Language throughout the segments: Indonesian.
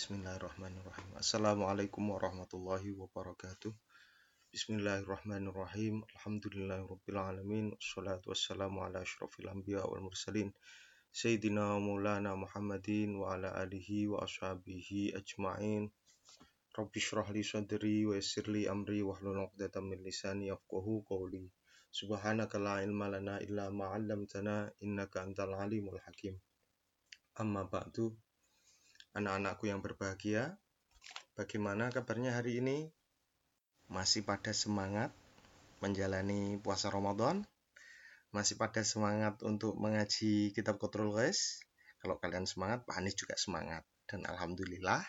Bismillahirrahmanirrahim. Assalamualaikum warahmatullahi wabarakatuh. Bismillahirrahmanirrahim. Alhamdulillahirabbil alamin. Wassalamu ala asyrafil anbiya wal mursalin. Sayyidina Maulana Muhammadin wa ala alihi wa ashabihi ajma'in. Rabbi shrah li sadri wa yassir li amri wa hlul 'uqdatam min lisani yafqahu qawli. Subhanaka la ilma lana illa ma 'allamtana innaka antal alimul hakim. Amma ba'du. Anak-anakku yang berbahagia, bagaimana kabarnya hari ini? Masih pada semangat menjalani puasa Ramadan? Masih pada semangat untuk mengaji kitab Kotrul Ghais? Kalau kalian semangat, Pak Anies juga semangat. Dan Alhamdulillah,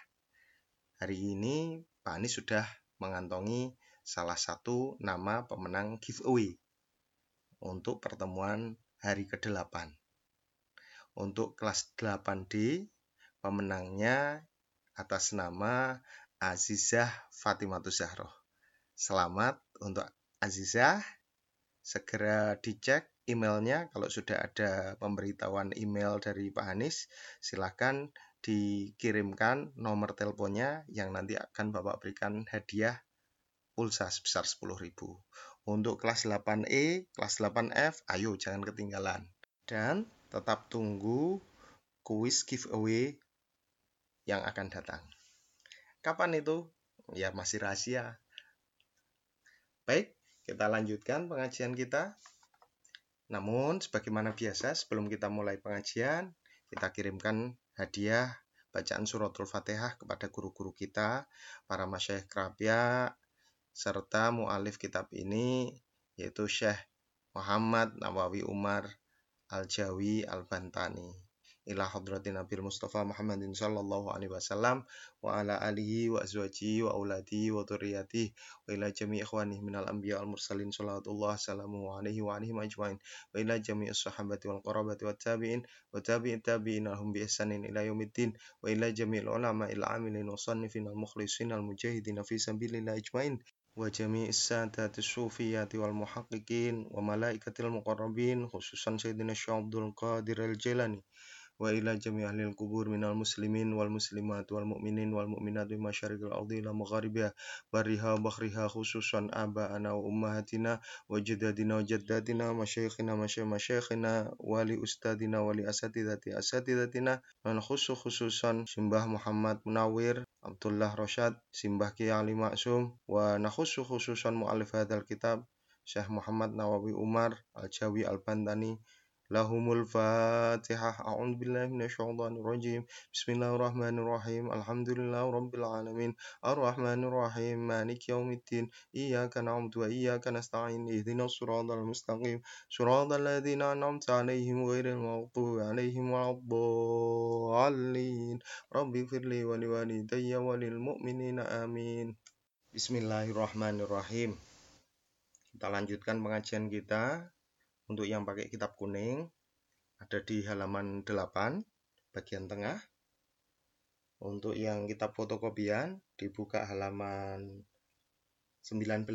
hari ini Pak Anies sudah mengantongi salah satu nama pemenang giveaway untuk pertemuan hari ke-8. Untuk kelas 8D Pemenangnya atas nama Azizah Fatimatus Zahroh. Selamat untuk Azizah. Segera dicek emailnya kalau sudah ada pemberitahuan email dari Pak Hanis, silahkan dikirimkan nomor teleponnya yang nanti akan Bapak berikan hadiah pulsa sebesar 10.000. Untuk kelas 8E, kelas 8F, ayo jangan ketinggalan. Dan tetap tunggu kuis giveaway yang akan datang. Kapan itu? Ya masih rahasia. Baik, kita lanjutkan pengajian kita. Namun, sebagaimana biasa, sebelum kita mulai pengajian, kita kirimkan hadiah bacaan suratul fatihah kepada guru-guru kita, para masyayikh kerabia, serta mu'alif kitab ini, yaitu Syekh Muhammad Nawawi Umar Al-Jawi Al-Bantani إلى حضرة النبي المصطفى محمد صلى الله عليه وسلم وعلى آله وأزواجه وأولاده وذريته وإلى جميع إخوانه من الأنبياء المرسلين صلى الله وسلامه عليه وعليهم أجمعين وإلى جميع الصحابة والقرابة والتابعين وتابع التابعين لهم بإحسان إلى يوم الدين وإلى جميع العلماء العاملين والصنفين المخلصين المجاهدين في سبيل الله أجمعين وجميع السادة الصوفيات والمحققين وملائكة المقربين خصوصا سيدنا الشيخ عبد القادر الجيلاني wa ila jami ahli kubur minal muslimin wal muslimat wal mu'minin wal mu'minat bi masyariqil ardi ila magharibiha bariha bakhriha khususan aba'ana wa ummahatina wa jaddadina wa jaddatina masyayikhina masyayikhina wali ustadina wali asatidati asatidatina dan khusus khususan Simbah Muhammad Munawir Abdullah Rosyad Simbah Ki Ali Maksum wa nakhusu khususan mu'alif hadal kitab Syekh Muhammad Nawawi Umar Al-Jawi Al-Bandani lahumul fatihah. A'udzu billahi minasyaitonir rajim. Bismillahirrahmanirrahim. Alhamdulillahi rabbil alamin. Arrahmanir rahim maliki yaumiddin. Iyyaka na'budu wa iyyaka nasta'in. Ihdinas siratal mustaqim. Siratal ladzina an'amta 'alaihim ghairil maghdubi 'alaihim waladdallin. Rabbi firli wa liwalidayya wa lil mu'minina amin. Bismillahirrahmanirrahim. Kita lanjutkan pengajian kita untuk yang pakai kitab kuning ada di halaman 8 bagian tengah. Untuk yang kitab fotokopian dibuka halaman 19.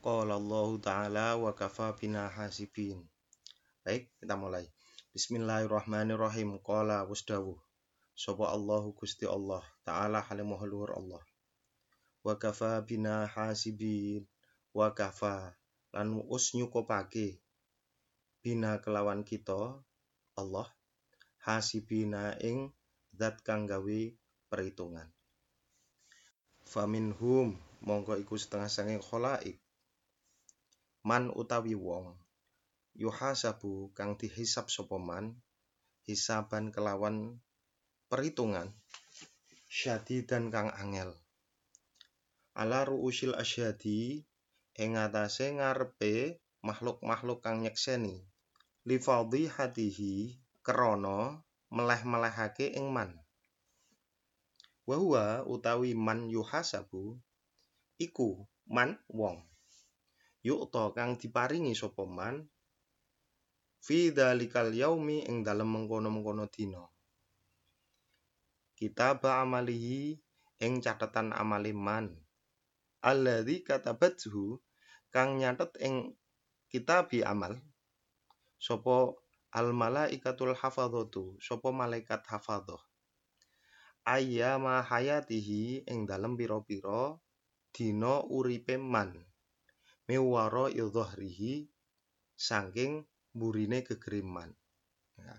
Qala Allah Ta'ala wa kafa bina hasibin. Baik, kita mulai. Bismillahirrahmanirrahim. Qala wasdawu. Sapa Allahu Gusti Allah Ta'ala halimuhulur Allah. Wa kafa bina hasibin. Wa kafa lan wus nyukupake bina kelawan kita Allah hasibina ing zat kang gawe perhitungan. Faminhum mongko iku setengah sanging khalaik. Man utawi wong yuhasabu kang dihisab sapa man hisaban kelawan perhitungan dan kang angel. Ala ruusil asyadi ing ngatasé ngarepe makhluk-makhluk kang nyekseni. Li hatihi krana meleh-melehake ing man. Wa utawi man yuhasabu iku man wong. Yukta kang diparingi sapa man fi dalikal yaumi ing dalem mengkono-mengkono dina. Kitab amalihi ing catetan amali man alladzi katabathu kang nyatet ing kitab amal. Sapa al malaikatul hafadzatu sapa malaikat hafadzah. Ayyama hayatihi ing dalem pira-pira dina uripe man. Mewara idhahrihi saking burine gegeriman ya.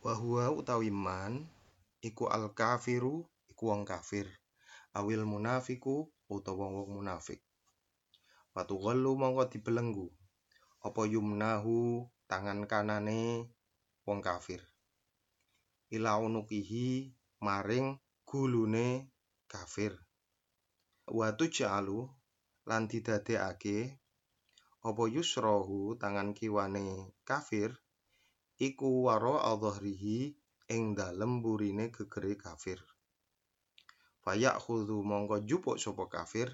wa utawi man iku al kafiru iku wong kafir. Awil munafiku utawa wong munafik. Watu ghalu mongko dibelenggu. Apa yumnahu tangan kanane wong kafir? Ila unukihi maring gulune kafir. Wa tuj'alu lan didadekake apa yusrahu tangan kiwane kafir? Iku waro adhrihi ing dalem burine gegere kafir Fayak khudu mongko jupuk sapa kafir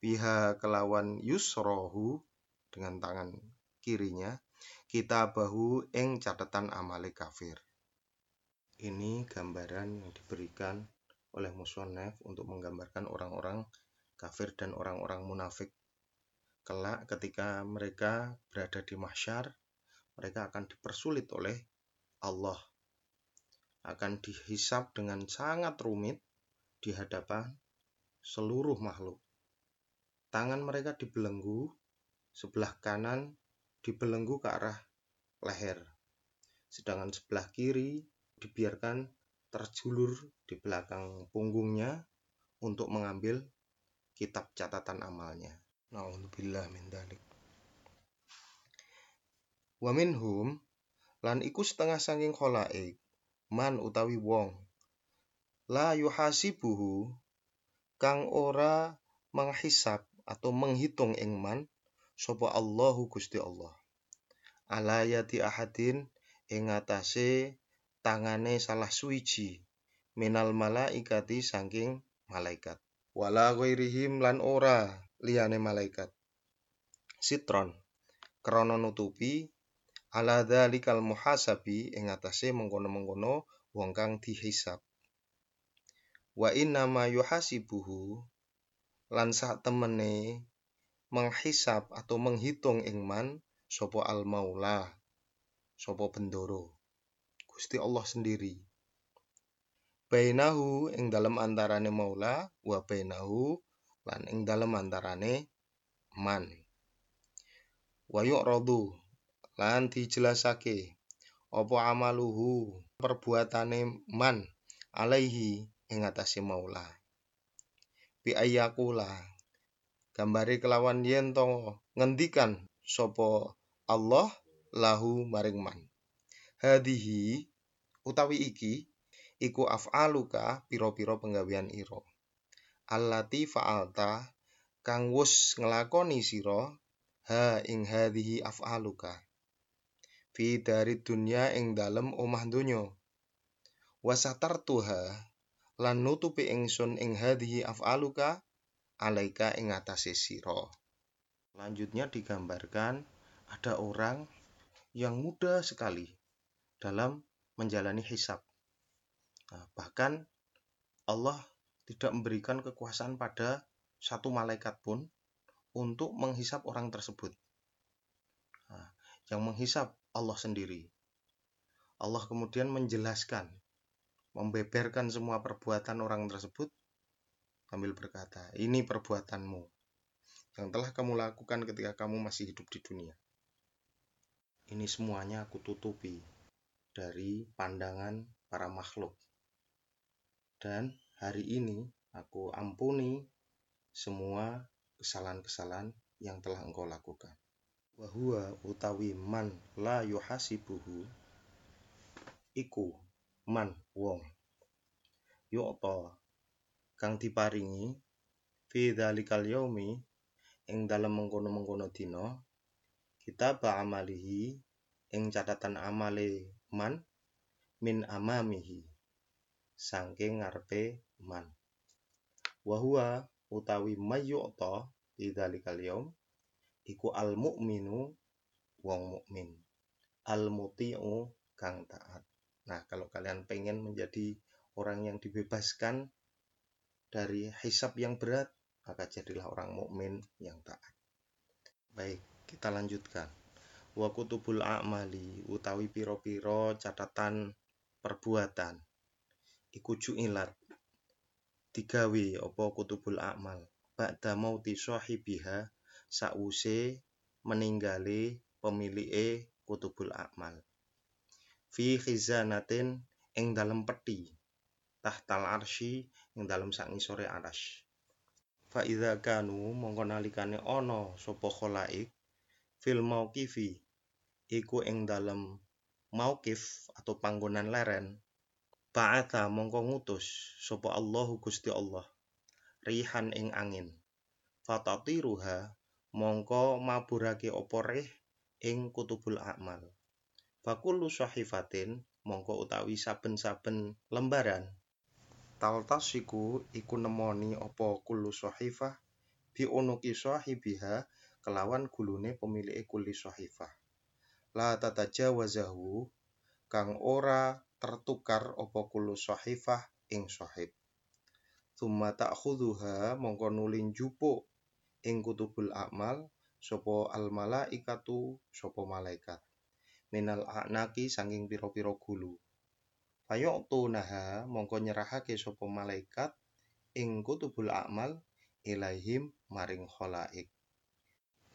biha kelawan yusrohu dengan tangan kirinya kita bahu ing catatan amale kafir. Ini gambaran yang diberikan oleh musonef untuk menggambarkan orang-orang kafir dan orang-orang munafik. Kelak ketika mereka berada di mahsyar, mereka akan dipersulit oleh Allah. Akan dihisap dengan sangat rumit di hadapan seluruh makhluk. Tangan mereka dibelenggu, sebelah kanan dibelenggu ke arah leher. Sedangkan sebelah kiri dibiarkan terjulur di belakang punggungnya untuk mengambil kitab catatan amalnya. Nauzubillah min dalik. Wa minhum lan iku setengah sanging khalaik man utawi wong la yuhasibuhu kang ora menghisap atau menghitung ing man sapa Allahu Gusti Allah. Ala yati ahadin ing atase tangane salah suwiji minal malaikati saking malaikat. Wala ghairihim lan ora liyane malaikat. Sitron krana nutupi ala dzalikal muhasabi ing atase mengkono-mengkono wong kang dihisab. Wa inna ma yuhasibuhu lan sak temene menghisap atau menghitung ingman sopo al maula sopo bendoro Gusti Allah sendiri. Bainahu ing dalam antarane maula wa bainahu lan ing dalam antarane man. Wa yu'radu lan dijelasake apa amaluhu perbuatane man alaihi ing atase maula. Bi ayakula gambari kelawan yen to ngendikan sapa Allah lahu maring man. Hadihi utawi iki iku af'aluka pira-pira penggawean ira. Allati fa'alta kang wus nglakoni sira ha ing hadhihi af'aluka. Fi dari dunya ing dalem omah donya. Wasatartuha lan nutupi ingsun ing hadhihi af'aluka alaika ing atase sira. Lanjutnya digambarkan ada orang yang mudah sekali dalam menjalani hisab. Nah, bahkan Allah tidak memberikan kekuasaan pada satu malaikat pun untuk menghisap orang tersebut. Nah, yang menghisap Allah sendiri. Allah kemudian menjelaskan, membeberkan semua perbuatan orang tersebut sambil berkata, "Ini perbuatanmu yang telah kamu lakukan ketika kamu masih hidup di dunia." Ini semuanya aku tutupi dari pandangan para makhluk. Dan hari ini aku ampuni semua kesalahan-kesalahan yang telah engkau lakukan. Wahua utawi man la yuhasibuhu iku man wong. Yu'ta kang diparingi fi dzalikal yaumi ing dalem mengkono-mengkono dina kita amalihi ing catatan amale man min amamihi saking ngarepe man. Wa huwa utawi mayyuta fi dzalikal yaum iku al mukminu wong mukmin. Al muti'u kang taat nah kalau kalian pengen menjadi orang yang dibebaskan dari hisab yang berat, maka jadilah orang mukmin yang taat. Baik, kita lanjutkan. wa kutubul a'mali utawi piro-piro catatan perbuatan iku ju'ilat digawe apa kutubul a'mal ba'da mauti sahibiha sause meninggale pemilike kutubul a'mal fi khizanatin ing dalem peti tahtal arsy ing dalem sangisore arsy fa idza kanu mongko nalikane ana sapa khalaik fil mauqifi iku ing dalem mauqif atau panggonan leren. Ba'atha mongko ngutus sapa Allahu Gusti Allah rihan ing angin. Fatatiruha mongko maburake apa rih ing kutubul a'mal Fakullu sahifatin mongko utawi saben-saben lembaran. Taltasiku iku nemoni apa kullu sahifah bi unuki sahibiha kelawan gulune pemilike kulli sahifah. La tatajawazahu kang ora tertukar apa kullu sahifah ing sahib. Thumma ta'khudhuha mongko nulin jupuk ing kutubul a'mal sapa al malaikatu sapa malaikat minal a'naki saking pira-pira gulu Fayoktu naha mongko nyerahake sapa malaikat ing kutubul a'mal ilaihim maring khalaik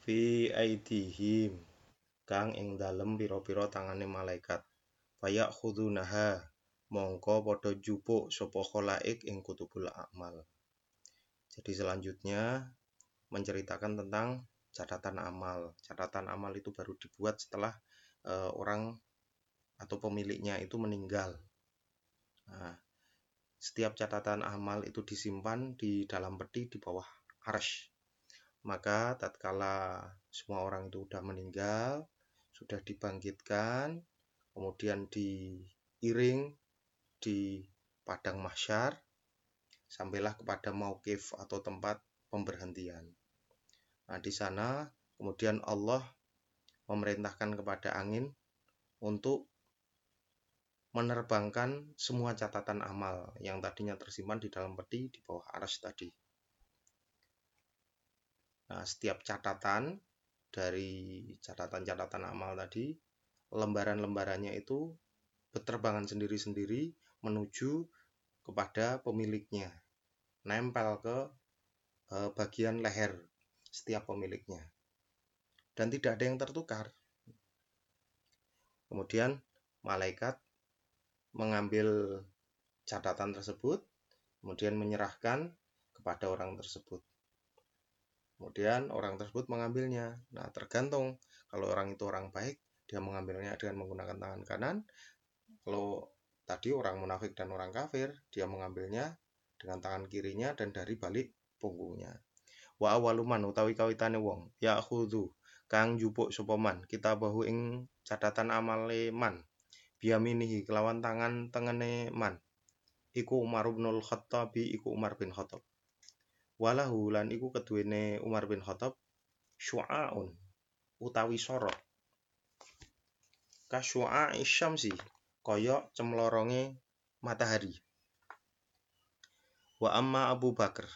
fi aidihim kang ing dalem pira-pira tangane malaikat Fayak khudunaha mongko padha jupuk sapa khalaik ing kutubul amal. Jadi selanjutnya menceritakan tentang catatan amal. Catatan amal itu baru dibuat setelah uh, orang atau pemiliknya itu meninggal. Nah, setiap catatan amal itu disimpan di dalam peti di bawah arsh. Maka tatkala semua orang itu sudah meninggal, sudah dibangkitkan, kemudian diiring di padang mahsyar sampailah kepada mauqif atau tempat pemberhentian. Nah, di sana kemudian Allah memerintahkan kepada angin untuk menerbangkan semua catatan amal yang tadinya tersimpan di dalam peti di bawah aras tadi. Nah, setiap catatan dari catatan-catatan amal tadi lembaran-lembarannya itu berterbangan sendiri-sendiri menuju kepada pemiliknya, nempel ke eh, bagian leher setiap pemiliknya, dan tidak ada yang tertukar. Kemudian malaikat mengambil catatan tersebut, kemudian menyerahkan kepada orang tersebut. Kemudian orang tersebut mengambilnya. Nah, tergantung kalau orang itu orang baik, dia mengambilnya dengan menggunakan tangan kanan. Kalau tadi orang munafik dan orang kafir, dia mengambilnya dengan tangan kirinya dan dari balik punggungnya. Wa awaluman utawi kawitane wong, ya khudu kang jupuk sopoman kita bahu ing catatan amale man. Biaminihi kelawan tangan tengene man. Iku Umar bin Khattabi iku Umar bin Khattab. Walahu lan iku keduwene Umar bin Khattab syu'aun utawi sorot kasyu'a isyamsi kaya cemloronge matahari. Wa amma Abu Bakar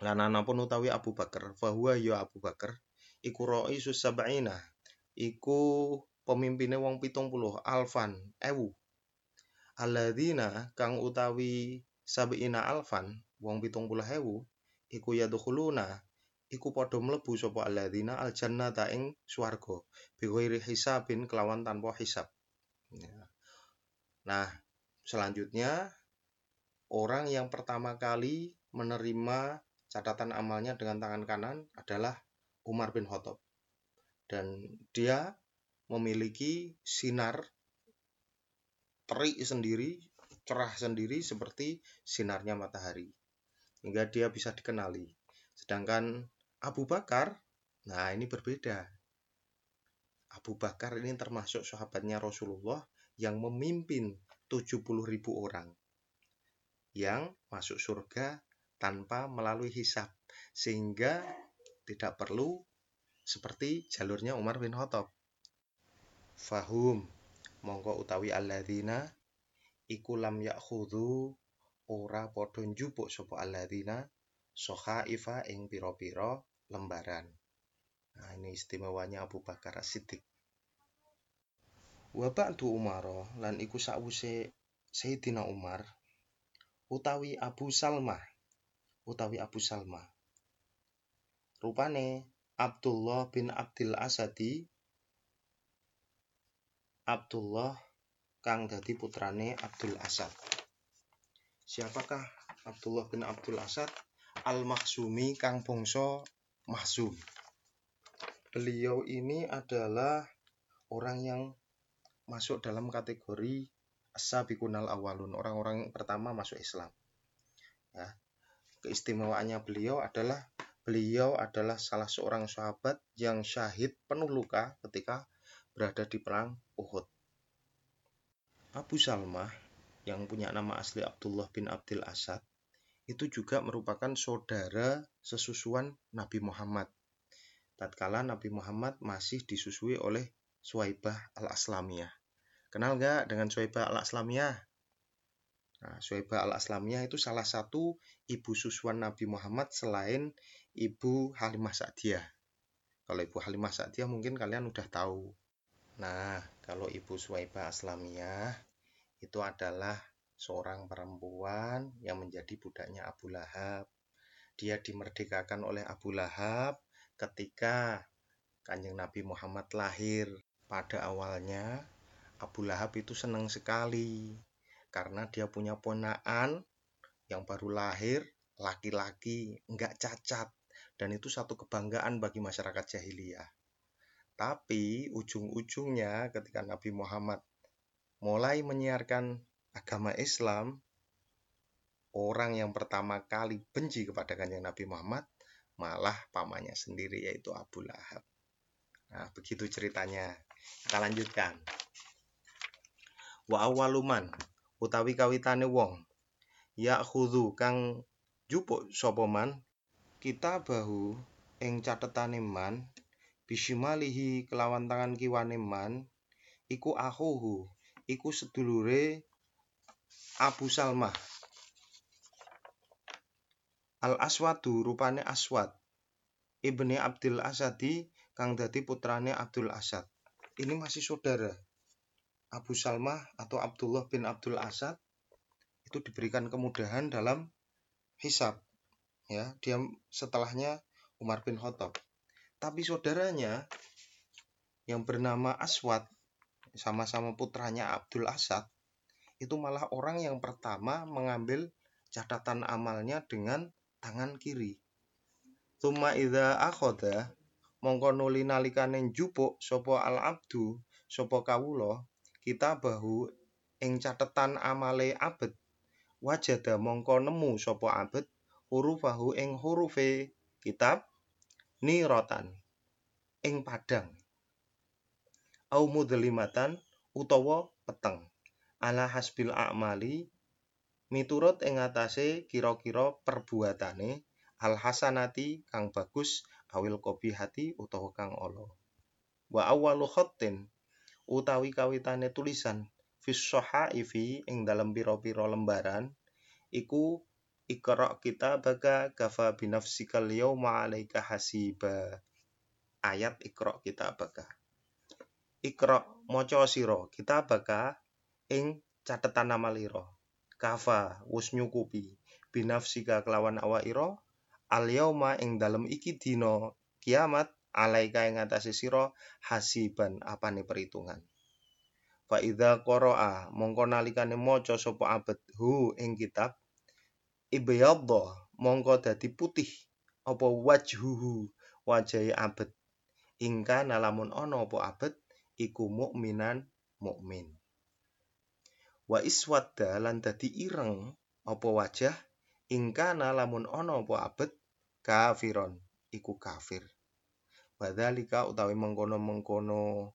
lan pun utawi Abu Bakar fahuwa ya Abu Bakar iku raisu sab'ina. Iku pemimpine wong pitung puluh alfan ewu. Alladzina kang utawi sab'ina alfan wong pitung puluh ewu iku yadkhuluna. Iku padha mlebu sapa alladzina aljannata ing swarga bighairi hisabin kelawan tanpa hisab. Nah, selanjutnya orang yang pertama kali menerima catatan amalnya dengan tangan kanan adalah Umar bin Khattab. Dan dia memiliki sinar terik sendiri, cerah sendiri seperti sinarnya matahari. Hingga dia bisa dikenali. Sedangkan Abu Bakar, nah ini berbeda. Abu Bakar ini termasuk sahabatnya Rasulullah yang memimpin 70 ribu orang yang masuk surga tanpa melalui hisab sehingga tidak perlu seperti jalurnya Umar bin Khattab. Fahum mongko utawi alladzina iku lam yakhudhu ora padha njupuk sapa alladzina ifa ing pira-pira lembaran. Nah, ini istimewanya Abu Bakar As-Siddiq. wa ba'du umaro lan iku sakwuse Sayyidina Umar utawi Abu Salmah utawi Abu Salma rupane Abdullah bin Abdul Asadi Abdullah kang dadi putrane Abdul Asad siapakah Abdullah bin Abdul Asad Al-Makhzumi kang bangsa Mahzum beliau ini adalah orang yang masuk dalam kategori as-sabiqunal awalun, orang-orang pertama masuk Islam. Ya. Keistimewaannya beliau adalah beliau adalah salah seorang sahabat yang syahid penuh luka ketika berada di perang Uhud. Abu Salmah yang punya nama asli Abdullah bin Abdul Asad itu juga merupakan saudara sesusuan Nabi Muhammad. Tatkala Nabi Muhammad masih disusui oleh Suwaibah al-Aslamiyah. Kenal nggak dengan Suwaibah al-Aslamiyah? Nah, Suwaibah al-Aslamiyah itu salah satu ibu susuan Nabi Muhammad selain Ibu Halimah Sa'diyah. Kalau Ibu Halimah Sa'diyah mungkin kalian udah tahu. Nah, kalau Ibu Suwaibah Aslamiyah itu adalah seorang perempuan yang menjadi budaknya Abu Lahab. Dia dimerdekakan oleh Abu Lahab ketika Kanjeng Nabi Muhammad lahir. Pada awalnya Abu Lahab itu senang sekali karena dia punya ponaan yang baru lahir laki-laki nggak cacat dan itu satu kebanggaan bagi masyarakat jahiliyah. Tapi ujung-ujungnya ketika Nabi Muhammad mulai menyiarkan agama Islam, orang yang pertama kali benci kepada kanjeng Nabi Muhammad malah pamannya sendiri yaitu Abu Lahab. Nah, begitu ceritanya. Kita lanjutkan. Wa awaluman utawi kawitane wong ya khudhu kang jupuk sapa man kita bahu ing catetane man bisimalihi kelawan tangan kiwane man iku akhuhu iku sedulure Abu Salmah Al Aswadu rupane Aswad Ibni Abdul Asadi kang dadi putrane Abdul Asad ini masih saudara. Abu Salmah atau Abdullah bin Abdul Asad itu diberikan kemudahan dalam hisab. Ya, dia setelahnya Umar bin Khattab. Tapi saudaranya yang bernama Aswad sama-sama putranya Abdul Asad itu malah orang yang pertama mengambil catatan amalnya dengan tangan kiri. Tuma idza akhoda mongko nuli nalikane njupuk sapa al abdu sapa kawula kita bahu ing catetan amale abet wajada mongko nemu sapa abet hurufahu ing hurufe kitab nirotan ing padang au mudlimatan utawa peteng ala hasbil a'mali miturut ing atase kira-kira perbuatane al hasanati kang bagus awil kopi hati utawa kang olo. Wa awalu khattin utawi kawitane tulisan fis ifi ing dalam piro-piro lembaran iku ikra kita baga kafa binafsikal yauma alaika hasiba. Ayat ikra kita baga ikra maca sira kita baga ing catetan nama lira kafa wus nyukupi binafsika kelawan awa ira. Al yauma ing dalem iki dina kiamat alaika ing atase sira hasiban apane perhitungan. Fa idza qara'a mongko nalikane maca sapa abet hu ing kitab ibyadha mongko dadi putih apa wajhuhu wajahe abet. Ingka nalamun ana apa abet iku mukminan mukmin. Wa iswadda lan dadi ireng apa wajah ingka nalamun ana apa abet kafiron iku kafir. Wadhalika utawi mengkono-mengkono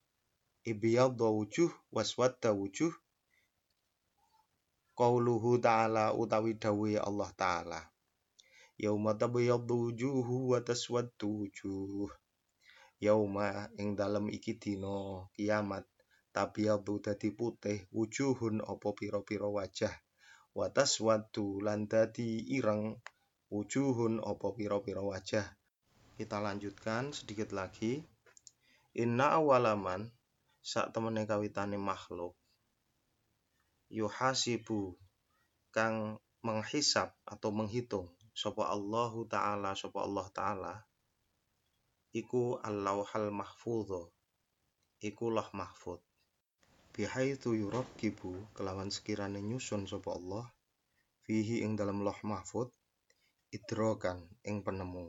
ibiyadda wujuh waswadda wujuh qauluhu ta'ala utawi dawuhe Allah ta'ala yauma tabyaddu wujuhu wa taswaddu wujuh yauma ing dalem iki dina kiamat tabyaddu dadi putih wujuhun apa pira-pira wajah wa taswaddu lan dadi ireng wujuhun opo piro-piro wajah. Kita lanjutkan sedikit lagi. Inna awalaman sak temene kawitane makhluk yuhasibu kang menghisap atau menghitung sapa Allahu taala sapa Allah taala iku al-lauhal mahfudho iku loh mahfud. Bihaitsu yurakibu kelawan sekirane nyusun sapa Allah fihi ing dalam loh mahfud idrokan ing penemu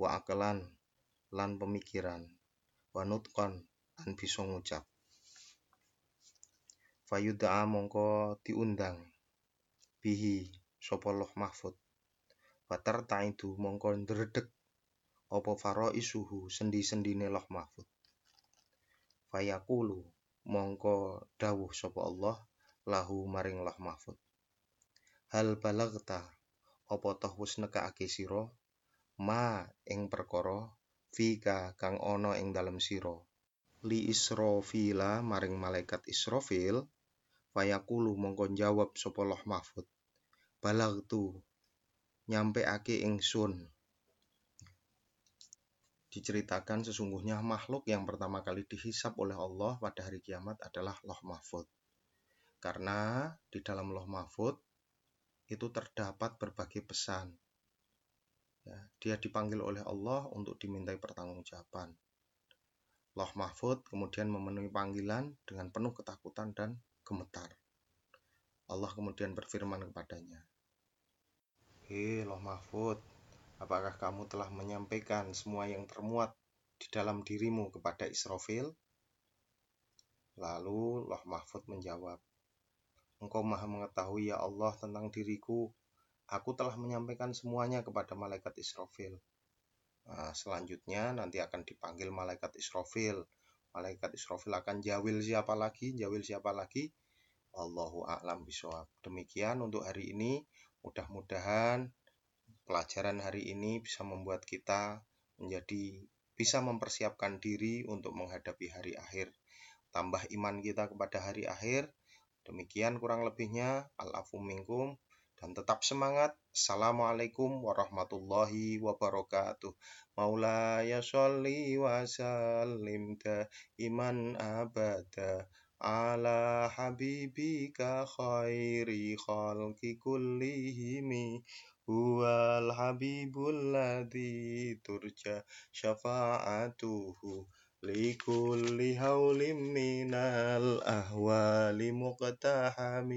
wa akalan lan pemikiran wa nutqan bisa ngucap fayud'a mongko diundang. Bihi sapa loh mahfud? Watar taidu mongko ndredeg. Apa faro isuhu sendi-sendine loh mahfud? Fayaqulu mongko dawuh sapa Allah lahu maring loh mahfud. Hal balagta apa toh wis nekake sira? Ma ing perkara fika kang ana ing dalem sira. Li Israfila maring malaikat Israfil fayaqulu mongko jawab sapa loh mahfud balagtu nyampe ake ingsun diceritakan sesungguhnya makhluk yang pertama kali dihisap oleh Allah pada hari kiamat adalah loh mahfud. Karena di dalam loh mahfud itu terdapat berbagai pesan. Ya, dia dipanggil oleh Allah untuk dimintai pertanggungjawaban. Loh mahfud kemudian memenuhi panggilan dengan penuh ketakutan dan gemetar. Allah kemudian berfirman kepadanya, Hei loh mahfud, Apakah kamu telah menyampaikan semua yang termuat di dalam dirimu kepada Israfil? Lalu Loh Mahfud menjawab, Engkau maha mengetahui ya Allah tentang diriku. Aku telah menyampaikan semuanya kepada malaikat Israfil. Nah, selanjutnya nanti akan dipanggil malaikat Israfil. Malaikat Israfil akan jawil siapa lagi? Jawil siapa lagi? Allahu a'lam bisawab. Demikian untuk hari ini. Mudah-mudahan pelajaran hari ini bisa membuat kita menjadi bisa mempersiapkan diri untuk menghadapi hari akhir. Tambah iman kita kepada hari akhir. Demikian kurang lebihnya. Al-afu minkum dan tetap semangat. Assalamualaikum warahmatullahi wabarakatuh. Maulaya sholli wa sallim iman abada على حبيبك خير خلق كلهم هو الحبيب الذي ترجى شفاعته لكل هول من الأهوال مقتحم.